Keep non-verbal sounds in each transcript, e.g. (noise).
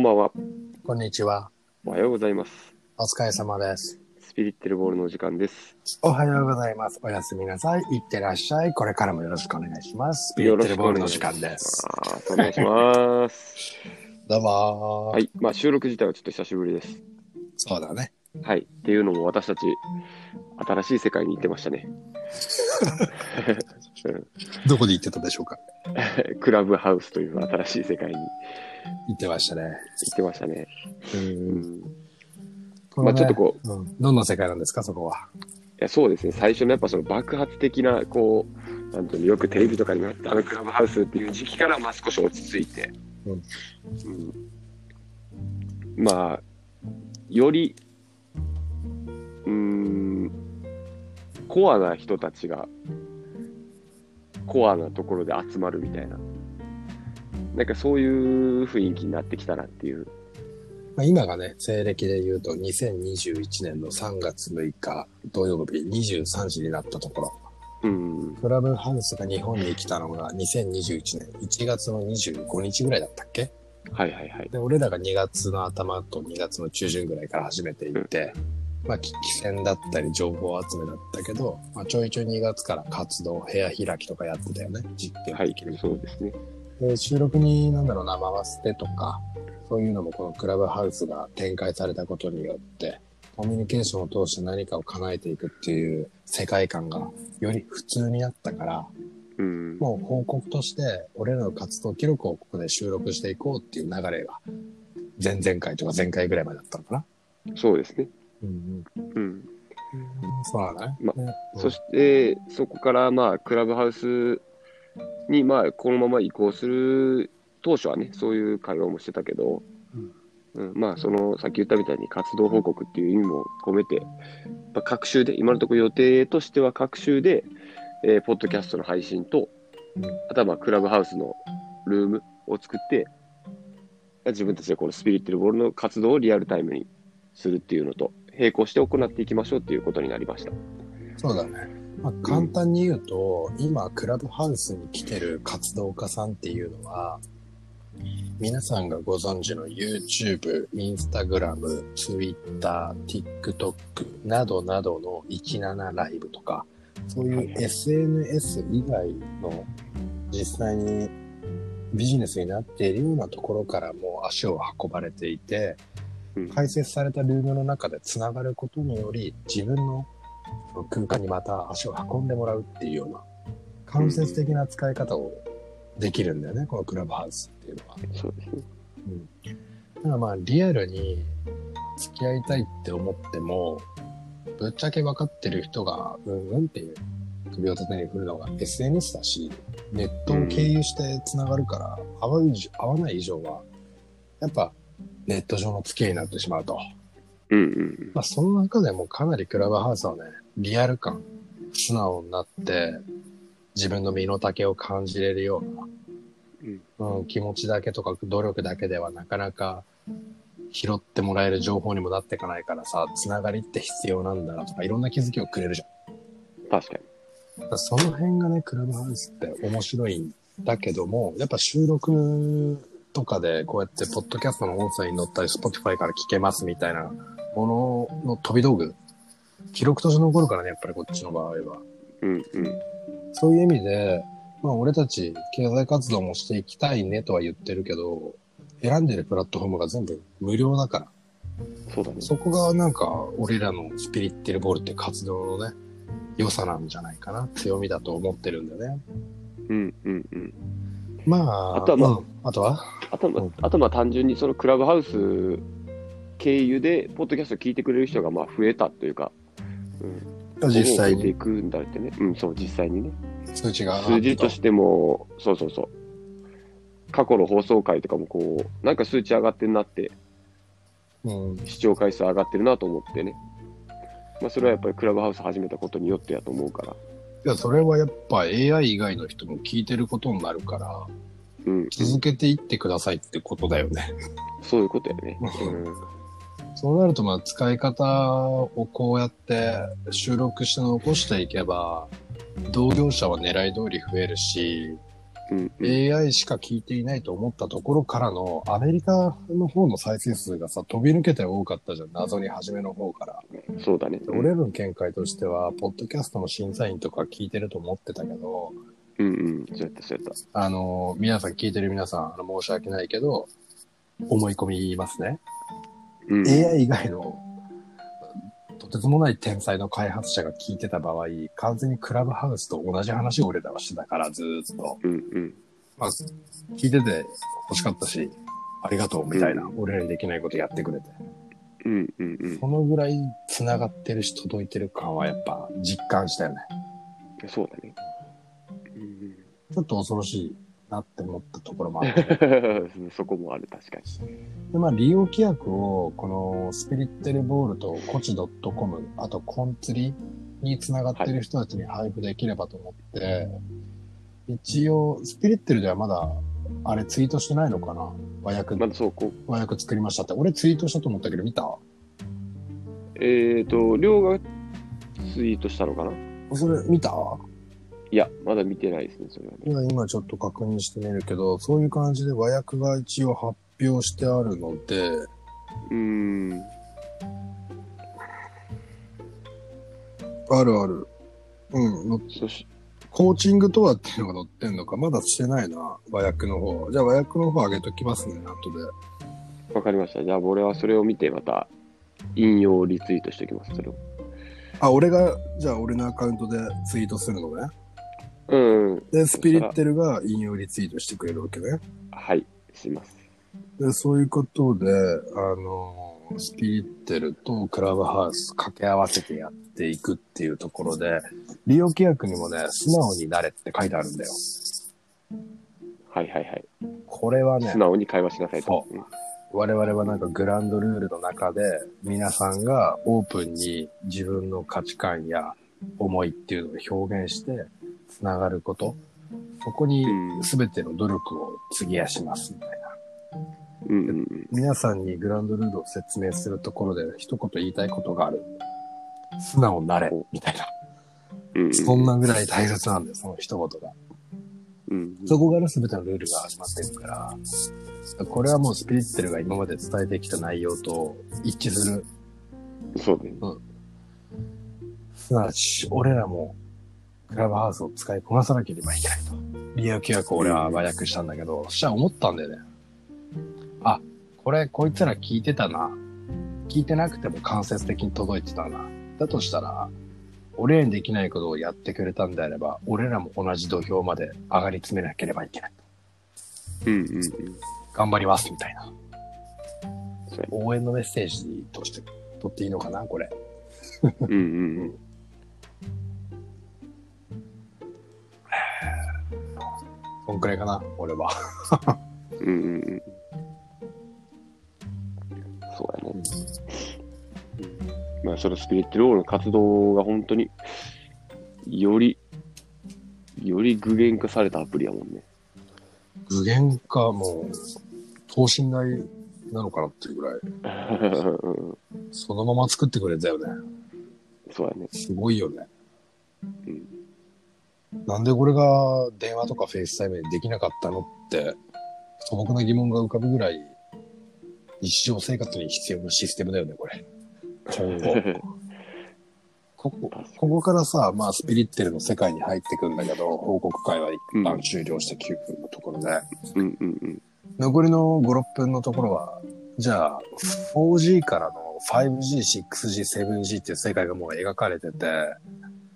んばんは。こんにちは。おはようございます。お疲れ様です。スピリッテルボールのお時間です。おはようございます。おやすみなさい。いってらっしゃい。これからもよろしくお願いします。スピリッテルボールの時間です。お願いします。(laughs) どうもーはい。まあ、収録自体はちょっと久しぶりです。そうだね。はい。っていうのも私たち、新しい世界に行ってましたね。(laughs) (laughs) どこで行ってたでしょうか？うん (laughs) クラブハウスという新しい世界に行行ってましたね。ってましたね。う。うんまあちょっとこう、ん。どんな世界なんですか、そこは？いやそうですね。最初のやっぱその爆発的な、こう、なんていうの、よくテレビとかになったあのクラブハウスっていう時期から、まあ少し落ち着いて、うんうんまあ、より、うーん、コアな人たちが、コアなところで集まるみたいな、なんかそういう雰囲気になってきたなっていう。まあ、今がね、西暦で言うと2021年の3月6日土曜日23時になったところ。うん、クラブハウスが日本に来たのが2021年1月の25日ぐらいだったっけ？はいはいはい。で、俺らが2月の頭と2月の中旬ぐらいから始めていって、まあ、危機戦だったり情報集めだったけど、まあ、ちょいちょい2月から活動、部屋開きとかやってたよね、実験はいそうですね。で収録に、なんだろうな、回すてとか、そういうのもこのクラブハウスが展開されたことによって、コミュニケーションを通して何かを叶えていくっていう世界観がより普通になったから、うん、もう報告として、俺らの活動記録をここで収録していこうっていう流れが、前々回とか前回ぐらいまでだったのかな。そうですね。うんうん。うん。そうね。まねそして、そこから、まあ、クラブハウスに、まあ、このまま移行する、当初はね、そういう会話もしてたけど、うんまあ、その、さっき言ったみたいに活動報告っていう意味も込めて、やっぱ各週で、今のところ予定としては各週で、えーポッドキャストの配信と、うんあとは、まあ、クラブハウスのルームを作って、自分たちでこのスピリットルボールの活動をリアルタイムにするっていうのと、並行して行っていきましょうっていうことになりました。そうだね。まあ、簡単に言うと、今、クラブハウスに来てる活動家さんっていうのは、皆さんがご存知の YouTube、Instagram、Twitter、TikTok などなどの17ライブとか、そういう SNS 以外の実際にビジネスになっているようなところからも足を運ばれていて、うん開設されたルームの中でつながることにより自分の空間にまた足を運んでもらうっていうような間接的な使い方をできるんだよね、このクラブハウスっていうのは。そうですね。だからまあリアルに付き合いたいって思っても、ぶっちゃけ分かってる人がうんうんっていう首を縦に振るのが SNS だし、ネットを経由して繋がるから、合わい合わない以上は、やっぱネット上の付き合いになってしまうと。うんうんまあその中でもかなりクラブハウスはね、リアル感、素直になって、自分の身の丈を感じれるような、うん、気持ちだけとか努力だけではなかなか拾ってもらえる情報にもなっていかないからさ、つながりって必要なんだなとか、いろんな気づきをくれるじゃん。確かに。その辺がね、クラブハウスって面白いんだけども、やっぱ収録とかでこうやってポッドキャストの音声に乗ったり、Spotify から聞けますみたいなものの飛び道具、記録として残るからね、やっぱりこっちの場合は。うんうん。そういう意味で、まあ俺たち経済活動もしていきたいねとは言ってるけど、選んでるプラットフォームが全部無料だから。そうだね。そこがなんか俺らのスピリッテルボールって活動のね、良さなんじゃないかな。強みだと思ってるんだよね。うんうんうん。まあ、あとはまあうんあとは？あとは、あとはまあ単純にそのクラブハウス経由で、ポッドキャスト聞いてくれる人がまあ増えたというか、うん、実際に増えていくんだってね。うん、そう、実際にね。数値が数字としても、そうそうそう。過去の放送回とかもこう、なんか数値上がってんなって、うん、視聴回数上がってるなと思ってね。まあそれはやっぱりクラブハウス始めたことによってやと思うから。いや、それはやっぱ AI 以外の人も聞いてることになるから、うん、続けていってくださいってことだよね。そういうことやね。そうなると、まあ、使い方をこうやって収録して残していけば、同業者は狙い通り増えるし、うんうん AI しか聞いていないと思ったところからの、アメリカの方の再生数がさ、飛び抜けて多かったじゃん。謎に初めの方から。そうだね。俺らの見解としては、ポッドキャストの審査員とか聞いてると思ってたけど、うんうん。そうやった、そうやった。あの、皆さん聞いてる皆さん、あの申し訳ないけど、思い込み言いますね。うん。AI 以外の、とてつもない天才の開発者が聞いてた場合、完全にクラブハウスと同じ話を俺らはしてたから、ずーっと。うんうん。まあ、聞いてて欲しかったし、ありがとうみたいな、俺らにできないことやってくれて。うんうんうん。そのぐらい繋がってるし届いてる感はやっぱ実感したよね。そうだね。うんちょっと恐ろしいなって思ったところもあって。(laughs) うん、そこもある、確かに。で、まあ利用規約をこのスピリッテルボールとコチ .com、あとコンツリに繋がってる人たちに配布できればと思って、一応スピリッテルではまだあれツイートしてないのかな？和訳、まだそう、こう、和訳作りましたって。俺ツイートしたと思ったけど見た？えっ、ー、と、りょうがツイートしたのかな？それ見た？いや、まだ見てないですね、それはね。今今ちょっと確認してみるけど、そういう感じで和訳が一応発表してあるので、うーん。あるある。うん、のそし、コーチングとはっていうのが載ってんのか、まだしてないな、和訳の方。じゃあ和訳の方上げときますね、後で。わかりました。じゃあ、俺はそれを見て、また、引用リツイートしておきます、それを。あ、俺が、じゃあ俺のアカウントでツイートするのね。うん、うん。で、スピリッテルが引用リツイートしてくれるわけね。はい、します。で、そういうことで、あの、スピリッテルとクラブハウス掛け合わせてやっていくっていうところで、利用規約にもね、素直になれって書いてあるんだよ。はいはいはい。これはね素、直に会話しなさいと。そ我々はなんかグランドルールの中で、皆さんがオープンに自分の価値観や思いっていうのを表現して、つながること、そこにうん全ての努力を費やしますみたいな。うんうんうん。皆さんにグランドルールを説明するところで一言言いたいことがある。素直になれ、みたいな。うんうん、そんなぐらい大切なんだよ、その一言が。うんうん。そこから全てのルールが始まってるから、これはもうスピリッテルが今まで伝えてきた内容と一致する。そうね。すなわち、俺らもクラブハウスを使いこなさなければいけないと。利用契約を俺は和訳したんだけど、そしたら思ったんだよね。あ、これこいつら聞いてたな。聞いてなくても間接的に届いてたな。だとしたら、俺らにできないことをやってくれたんであれば、俺らも同じ土俵まで上がり詰めなければいけない。うんうんうん。頑張ります、みたいな。応援のメッセージとして取っていいのかな、これ。うんうんうん。(laughs) (laughs) そんくらいかな、俺は。うんうんうん。そうやね。まあ、そのスピリットロールの活動が本当により、より具現化されたアプリやもんね。具現化もう、等身大なのかなっていうぐらい、う (laughs) んそのまま作ってくれたよね。そうやね。すごいよね。うんなんでこれが電話とかフェイスタイムでできなかったのって、素朴な疑問が浮かぶぐらい、日常生活に必要なシステムだよね、これ。今後。ここ、ここからさ、まあ、スピリッテルの世界に入ってくんだけど、報告会は一旦終了して9分のところで、うんうんうん。残りの5、6分のところは、じゃあ、4G からの 5G、6G、7G っていう世界がもう描かれてて、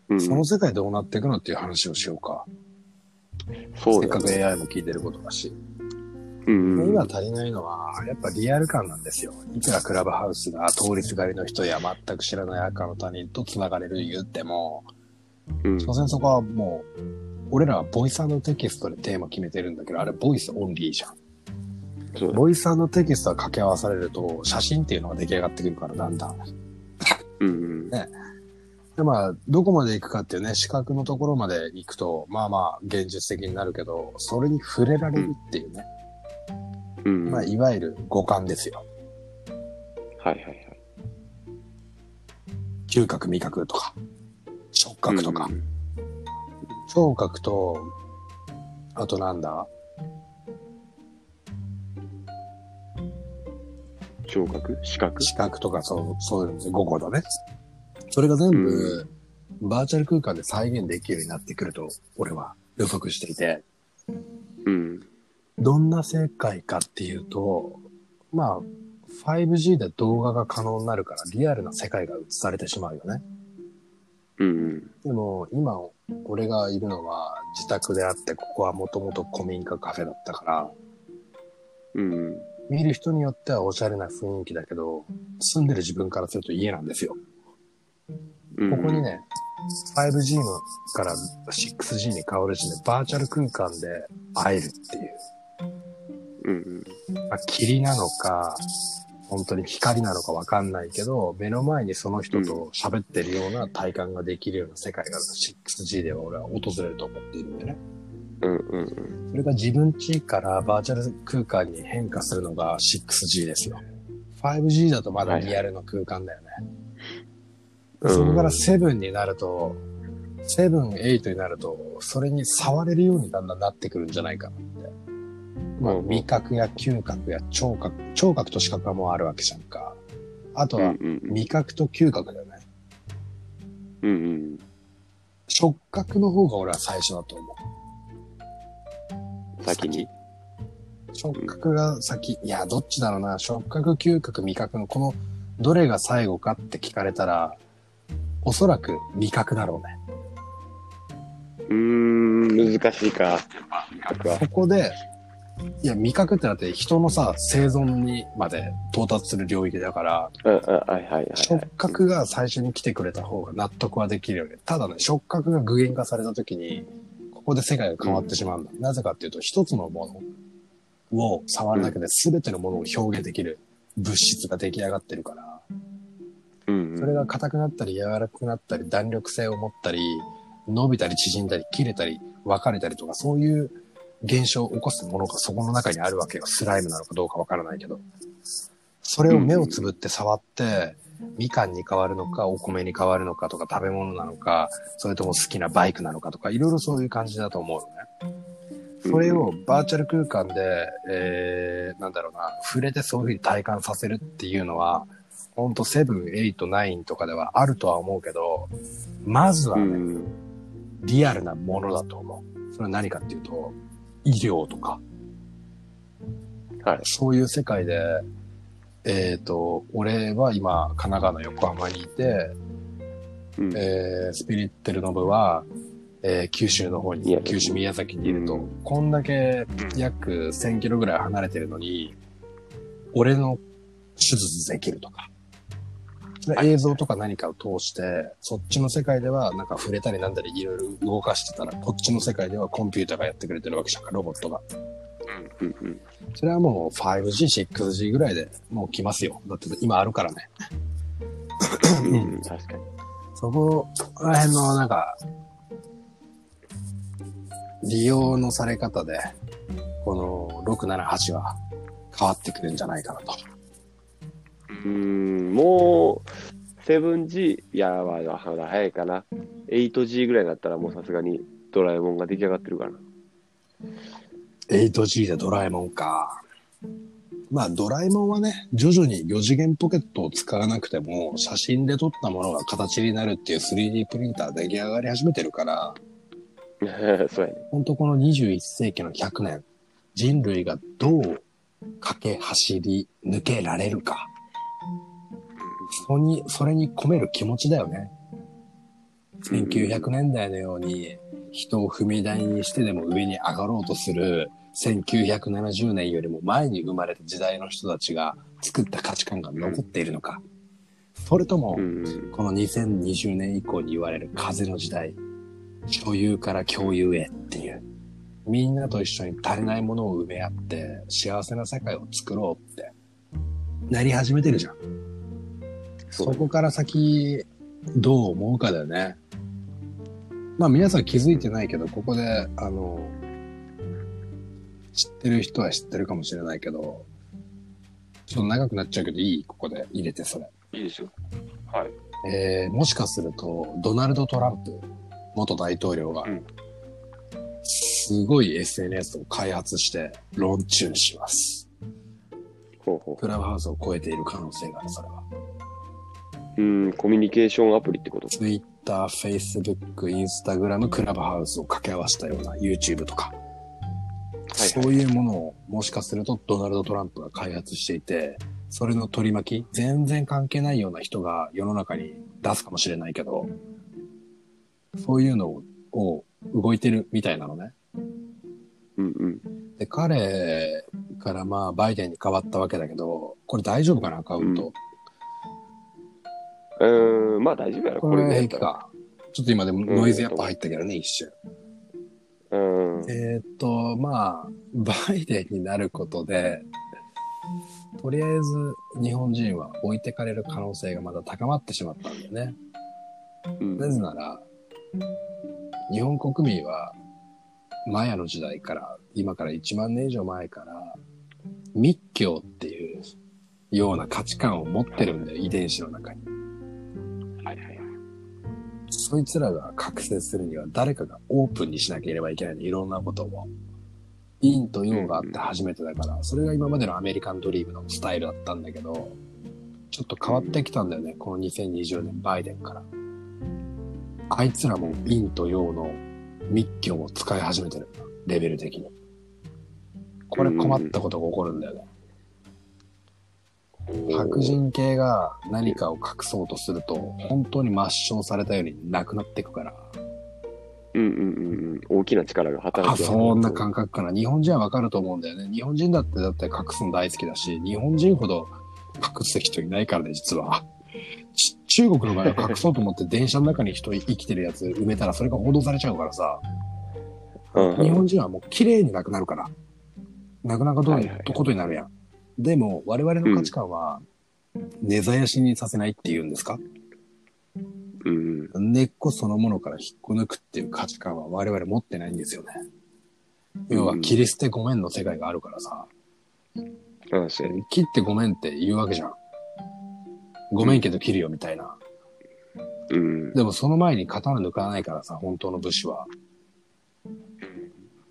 うん、その世界どうなっていくのっていう話をしようか。せっかくそうだね。AI も聞いてることだし。うんうん、今足りないのは、やっぱリアル感なんですよ。いくらクラブハウスが通りすがりの人や全く知らない赤の他人と繋がれる言っても、うん所詮そこはもう、俺らはボイステキストでテーマ決めてるんだけど、あれボイスオンリーじゃん。ボイステキストが掛け合わされると、写真っていうのが出来上がってくるから、だんだん。うんうん。で、まあ、どこまで行くかっていうね、視覚のところまで行くと、まあまあ、現実的になるけど、それに触れられるっていうね。うんうん。まあ、いわゆる五感ですよ。はいはいはい。嗅覚、味覚とか、触覚とか。うん聴覚とあとなんだ？聴覚？視覚？視覚とかそう、そういうの5個だね。それが全部、バーチャル空間で再現できるようになってくると、俺は予測していて、うん。どんな世界かっていうと、まあ、5G で動画が可能になるからリアルな世界が映されてしまうよね。うん。でも今、俺がいるのは自宅であって、ここはもともと古民家カフェだったから、うん。見る人によってはおしゃれな雰囲気だけど、住んでる自分からすると家なんですよ。うん。ここにね、5G のから 6G に変わるしね、バーチャル空間で会えるっていう。うん。まあ、霧なのか、本当に光なのかわかんないけど、目の前にその人と喋ってるような体感ができるような世界が 6G では俺は訪れると思っているんでね。うん。うん。それが自分家からバーチャル空間に変化するのが 6G ですよ。5G だとまだリアルの空間だよね。うんそこから7になると、7、8になると、それに触れるようにだんだんなってくるんじゃないかなって。まあ、うん味覚や嗅覚や聴覚、聴覚と視覚はもうあるわけじゃんか。あとうん。うは、ん。味覚と嗅覚だよね。うん。触覚の方が俺は最初だと思う。先に。触覚が先、いや、どっちだろうな。触覚、嗅覚、味覚のこの、どれが最後かって聞かれたら、おそらく味覚だろうね。うーん。難しいか。味覚は。ここで、いや、味覚ってなって人のさ、生存にまで到達する領域だから、うん。うん。はいはいはい。触覚が最初に来てくれた方が納得はできるよね。ただね、触覚が具現化された時に、ここで世界が変わってしまうんだ。なぜかっていうと、一つのものを触るだけで全てのものを表現できる物質が出来上がってるから、うん。それが硬くなったり柔らかくなったり弾力性を持ったり、伸びたり縮んだり切れたり分かれたりとかそういう現象を起こすものがそこの中にあるわけよ。スライムなのかどうかわからないけど。それを目をつぶって触って、みかんに変わるのか、お米に変わるのかとか、食べ物なのか、それとも好きなバイクなのかとか、いろいろそういう感じだと思うのね。それをバーチャル空間で、えー、なんだろうな、触れてそういうふうに体感させるっていうのは、ほんと7、8、9とかではあるとは思うけど、まずはね、うん。リアルなものだと思う。それは何かっていうと、医療とか、はい。そういう世界で、えっ、と、俺は今、神奈川の横浜にいて、うん。えースピリッテルノブは、えー九州の方に九州宮崎にいると、うん。こんだけ約1000キロぐらい離れてるのに、俺の手術できるとか、映像とか何かを通して、そっちの世界ではなんか触れたりなんだりいろいろ動かしてたら、こっちの世界ではコンピューターがやってくれてるわけじゃんか、ロボットが。うん。うん。それはもう 5G、6G ぐらいでもう来ますよ。だって今あるからね。うん。確かに。そこら辺のなんか、利用のされ方で、この6、7、8は変わってくるんじゃないかなと。うーん、もう、7G、いや、まだ早いかな。8G ぐらいになったらもうさすがにドラえもんが出来上がってるかな。8G でドラえもんか。まあドラえもんはね、徐々に4次元ポケットを使わなくても、写真で撮ったものが形になるっていう 3D プリンター出来上がり始めてるから、(laughs) そうやね。本当この21世紀の100年、人類がどう駆け走り抜けられるか。そこに、それに込める気持ちだよね。1900年代のように人を踏み台にしてでも上に上がろうとする1970年よりも前に生まれた時代の人たちが作った価値観が残っているのか。それともう、ん。この2020年以降に言われる風の時代、所有から共有へっていう、みんなと一緒に足りないものを埋め合って、幸せな世界を作ろうって、なり始めてるじゃん。そこから先、どう思うかだよね。まあ皆さん気づいてないけど、ここで、あの、知ってる人は知ってるかもしれないけど、ちょっと長くなっちゃうけどいい？ここで入れてそれ。いいですよ。はい。えーもしかすると、ドナルド・トランプ元大統領が、うんすごい SNS を開発して、ロンチューします。ほうほクラブハウスを超えている可能性がある、それは。う。うん、コミュニケーションアプリってこと？Twitter、Facebook、Instagram、クラブハウスを掛け合わせたような YouTube とか、はいそういうものをもしかするとドナルド・トランプが開発していて、それの取り巻き、全然関係ないような人が世の中に出すかもしれないけど、そういうのを動いてるみたいなのね。うんうん。で、彼からまあバイデンに変わったわけだけど、これ大丈夫かな、アカウント。うーん、まあ大丈夫やろ、これでやったら。平気か。ちょっと今でもノイズやっぱ入ったけどね、一瞬。うん。えーっと、まあ、バイデンになることで、とりあえず日本人は置いてかれる可能性がまだ高まってしまったんだよね。うんなぜなら、日本国民は、マヤの時代から、今から1万年以上前から、密教っていうような価値観を持ってるんだよ、遺伝子の中に。そいつらが覚醒するには誰かがオープンにしなければいけないの、いろんなことを。陰と陽があって初めてだから、それが今までのアメリカンドリームのスタイルだったんだけど、ちょっと変わってきたんだよね、この2020年バイデンから。あいつらも陰と陽の密教を使い始めてる。レベル的に。これ困ったことが起こるんだよね。白人系が何かを隠そうとすると、本当に抹消されたようになくなっていくから。うんうんうんうん。大きな力が働あ、く。そんな感覚かな。日本人はわかると思うんだよね。日本人だってだって隠すの大好きだし、日本人ほど隠す人いないからね、実は。ち中国の場合は隠そうと思って電車の中に人生きてるやつ埋めたらそれが報道されちゃうからさ、うんうん日本人はもう綺麗になくなるから。なかなかどうはいはいいうことになるやん。でも、我々の価値観は、根絶やしにさせないっていうんですか？うん根っこそのものから引っこ抜くっていう価値観は我々持ってないんですよね。要は、切り捨てごめんの世界があるからさ。切ってごめんって言うわけじゃん。ごめんけど切るよみたいな。うん。でもその前に刀抜かないからさ、本当の武士は。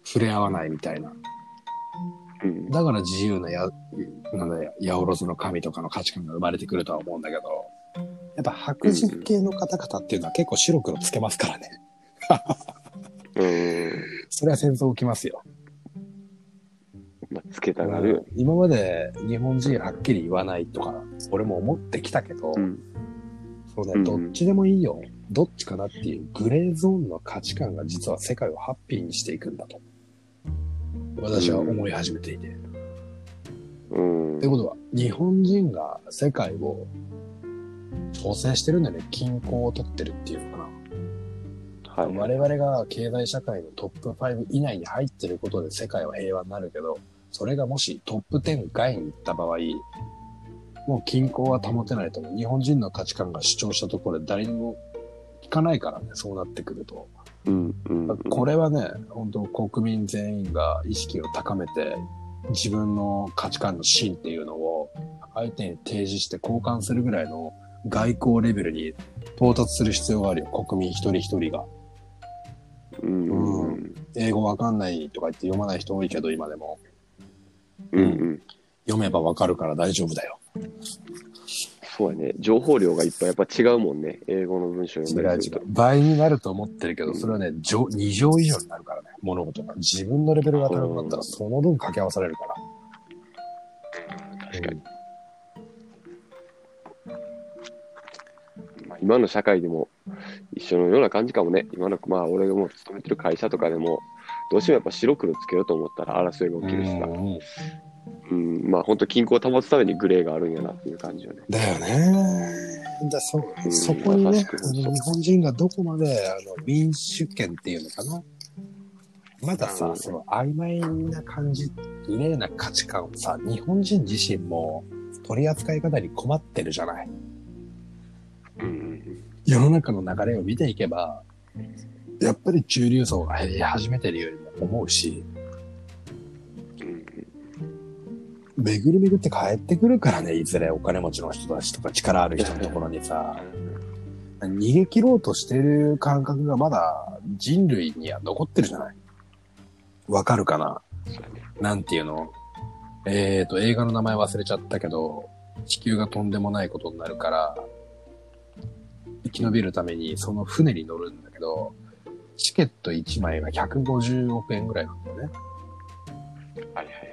触れ合わないみたいな。うん。だから自由なや、なんだよ、八百万の神とかの価値観が生まれてくるとは思うんだけど、やっぱ白人系の方々っていうのは結構白黒つけますからね。うん。それは戦争起きますよ。まあ、つけたがる。今まで日本人はっきり言わないとか、俺も思ってきたけど、うん。そうね、うんどっちでもいいよ。どっちかなっていうグレーゾーンの価値観が実は世界をハッピーにしていくんだと。私は思い始めていて。うんって。ことは、日本人が世界を調整してるんだよね。均衡を取ってるっていうのかな。はい。我々が経済社会のトップ5以内に入ってることで世界は平和になるけど、それがもしトップ10外に行った場合、もう均衡は保てないと思う。日本人の価値観が主張したところで誰にも聞かないからね、そうなってくると。うん。うん。これはね、本当国民全員が意識を高めて、自分の価値観の芯っていうのを相手に提示して交換するぐらいの外交レベルに到達する必要があるよ、国民一人一人が。うん。うん。う英語わかんないとか言って読まない人多いけど、今でも。うん。読めばわかるから大丈夫だよ。そうやね。情報量がいっぱいやっぱ違うもんね。英語の文章違読んだりすると。。倍になると思ってるけど、それはね、乗2乗以上になるからね、物事が。自分のレベルが高くなったら、その分掛け合わされるから。確かに。まあ、今の社会でも一緒のような感じかもね。今の、まあ、俺がもう勤めてる会社とかでも、どうしてもやっぱ白黒つけようと思ったら争いが起きるしさ。うんうん、まあ、本当均衡を保つためにグレーがあるんやなっていう感じよね。だよね。だそうんそこにねあの日本人がどこまであの民主権っていうのかな。まださ、うんその曖昧な感じ、グレーな価値観をさ、日本人自身も取り扱い方に困ってるじゃない。うん。世の中の流れを見ていけば、やっぱり中流層が減り始めてるようにも思うし、巡り巡って帰ってくるからね、いずれお金持ちの人たちとか力ある人のところにさ、逃げ切ろうとしてる感覚がまだ人類には残ってるじゃない。わかるかな？なんていうの？えーと、映画の名前忘れちゃったけど、地球がとんでもないことになるから、生き延びるためにその船に乗るんだけど、チケット1枚が150億円ぐらいなんだよね。はいはい。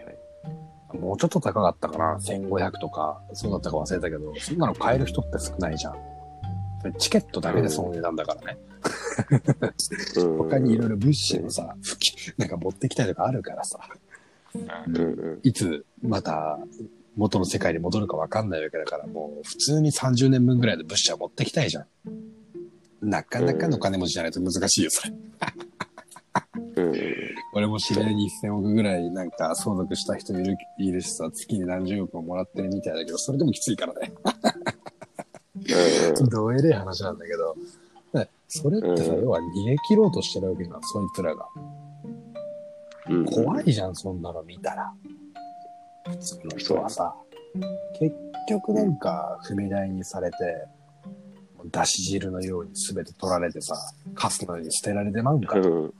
もうちょっと高かったかな ?1500 とか、そうだったか忘れたけど、そんなの買える人って少ないじゃん。チケットだけでその値段だからね。うん他にいろいろ物資のさ、なんか持ってきたりとかあるからさ、うんうん。いつまた元の世界に戻るかわかんないわけだから、もう普通に30年分ぐらいの物資は持ってきたいじゃん。なかなかの金持ちじゃないと難しいよ、それ。うんうん。俺も知り合いに1000億ぐらいなんか相続した人いるいるしさ、月に何十億ももらってるみたいだけど、それでもきついからね。うんどえれえ話なんだけど。でそれってさ、うん要は逃げ切ろうとしてるわけじゃん、そいつらが。うん。怖いじゃん、そんなの見たら。普通の人はさ。結局なんか踏み台にされて、出し汁のように全て取られてさ、カスのように捨てられてまうんかとうん。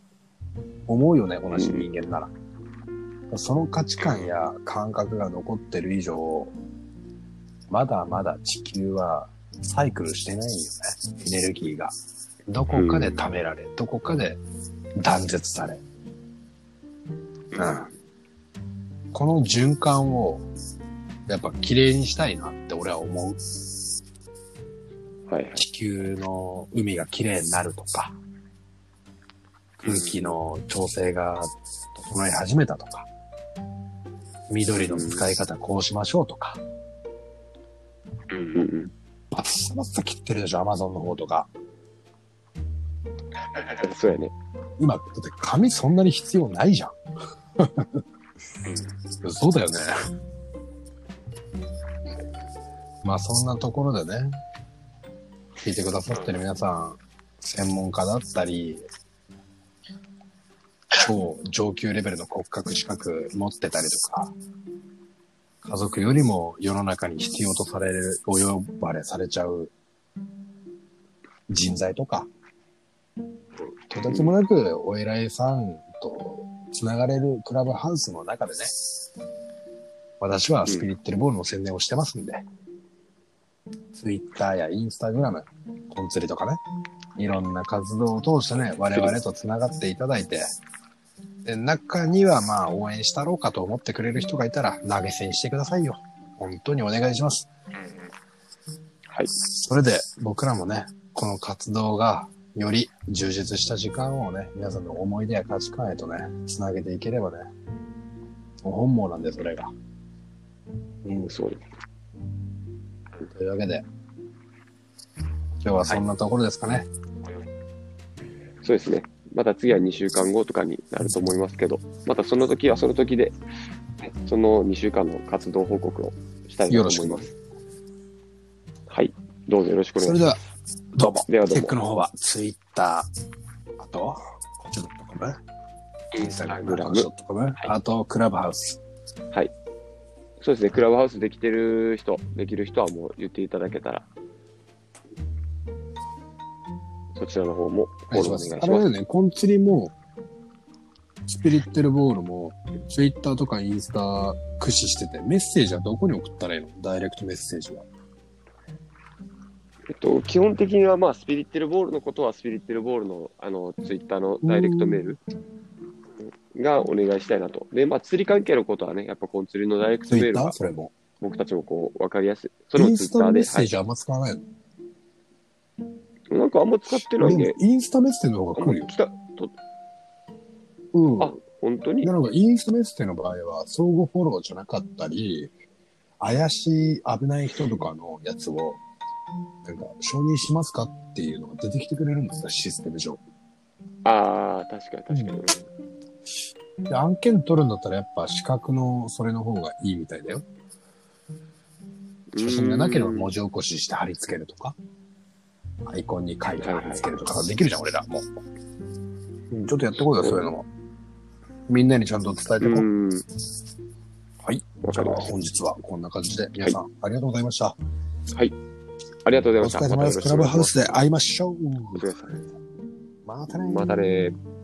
思うよね、同じ人間なら。その価値観や感覚が残ってる以上、まだまだ地球はサイクルしてないよね、エネルギーが。どこかで貯められ、どこかで断絶され。うん。この循環を、やっぱ綺麗にしたいなって俺は思う。はいはい。地球の海が綺麗になるとか、空気の調整が整い始めたとか、緑の使い方こうしましょうとか、うんうんバッサバッサ切ってるでしょ、アマゾンの方とか。うん。そうやね。今、だって紙そんなに必要ないじゃん。そうだよね。まあそんなところでね、聞いてくださってる皆さん、専門家だったり、超上級レベルの骨格資格持ってたりとか、家族よりも世の中に必要とされる、お呼ばれされちゃう人材とか、とてつもなくお偉いさんとつながれるクラブハウスの中でね、私はスピリッテルボールの宣伝をしてますんで、ツイッターやインスタグラム、コンツリとかね、いろんな活動を通してね、我々とつながっていただいて、中にはまあ応援したろうかと思ってくれる人がいたら投げ銭してくださいよ。本当にお願いします。はい。それで僕らもね、この活動がより充実した時間をね、皆さんの思い出や価値観へとね、つなげていければね、本望なんで、それが。うん、そう。というわけで、今日はそんなところですかね。そうですね。また次は2週間後とかになると思いますけど、またその時はその時で、ねその2週間の活動報告をしたいなと思います。はい。どうぞよろしくお願いしまそれでは、どうも。ではどうもテックの方は、ツイッター、あと、こっちドットコム、インスタグラム、グラムこっちドットコム、あと、クラブハウス。す。そうですね。クラブハウスできてる人、できる人はもう言っていただけたら、そちらの方もフォローお願いします。あれだよね、コンツリも、スピリッテルボールも、ツイッターとかインスタ駆使してて、メッセージはどこに送ったらいいの？ダイレクトメッセージは。えっと、基本的には、まあ、スピリッテルボールのことは、スピリッテルボールの、あの、ツイッターのダイレクトメールがお願いしたいなと。で、まあ、釣り関係のことはね、やっぱこの釣りのダイレクトツイッター？メールがそれも。僕たちもこう、わかりやすい。それインもツイッターで、スタのメッセはい。ージあんま使わないの、なんかあんま使ってないね。インスタメッセの方が来るよ。来た、と、うん。あ本当に？なのが、インスタメッセの場合は、相互フォローじゃなかったり、怪しい危ない人とかのやつを、なんか、承認しますかっていうのが出てきてくれるんですよ、システム上。ああ、確かに確かに。で、案件取るんだったらやっぱ資格のそれの方がいいみたいだよ。写真がなければ文字起こしして貼り付けるとか、アイコンに書いて貼り付けるとかできるじゃん、俺らもう。うんちょっとやってこいよ、そういうのも。みんなにちゃんと伝えてこう。うん。はい。じゃあ本日はこんな感じで、皆さん、ありがとうございました。た。ありがとうございました。お疲れ様です。クラブハウスで会いましょう。またねーまたねー。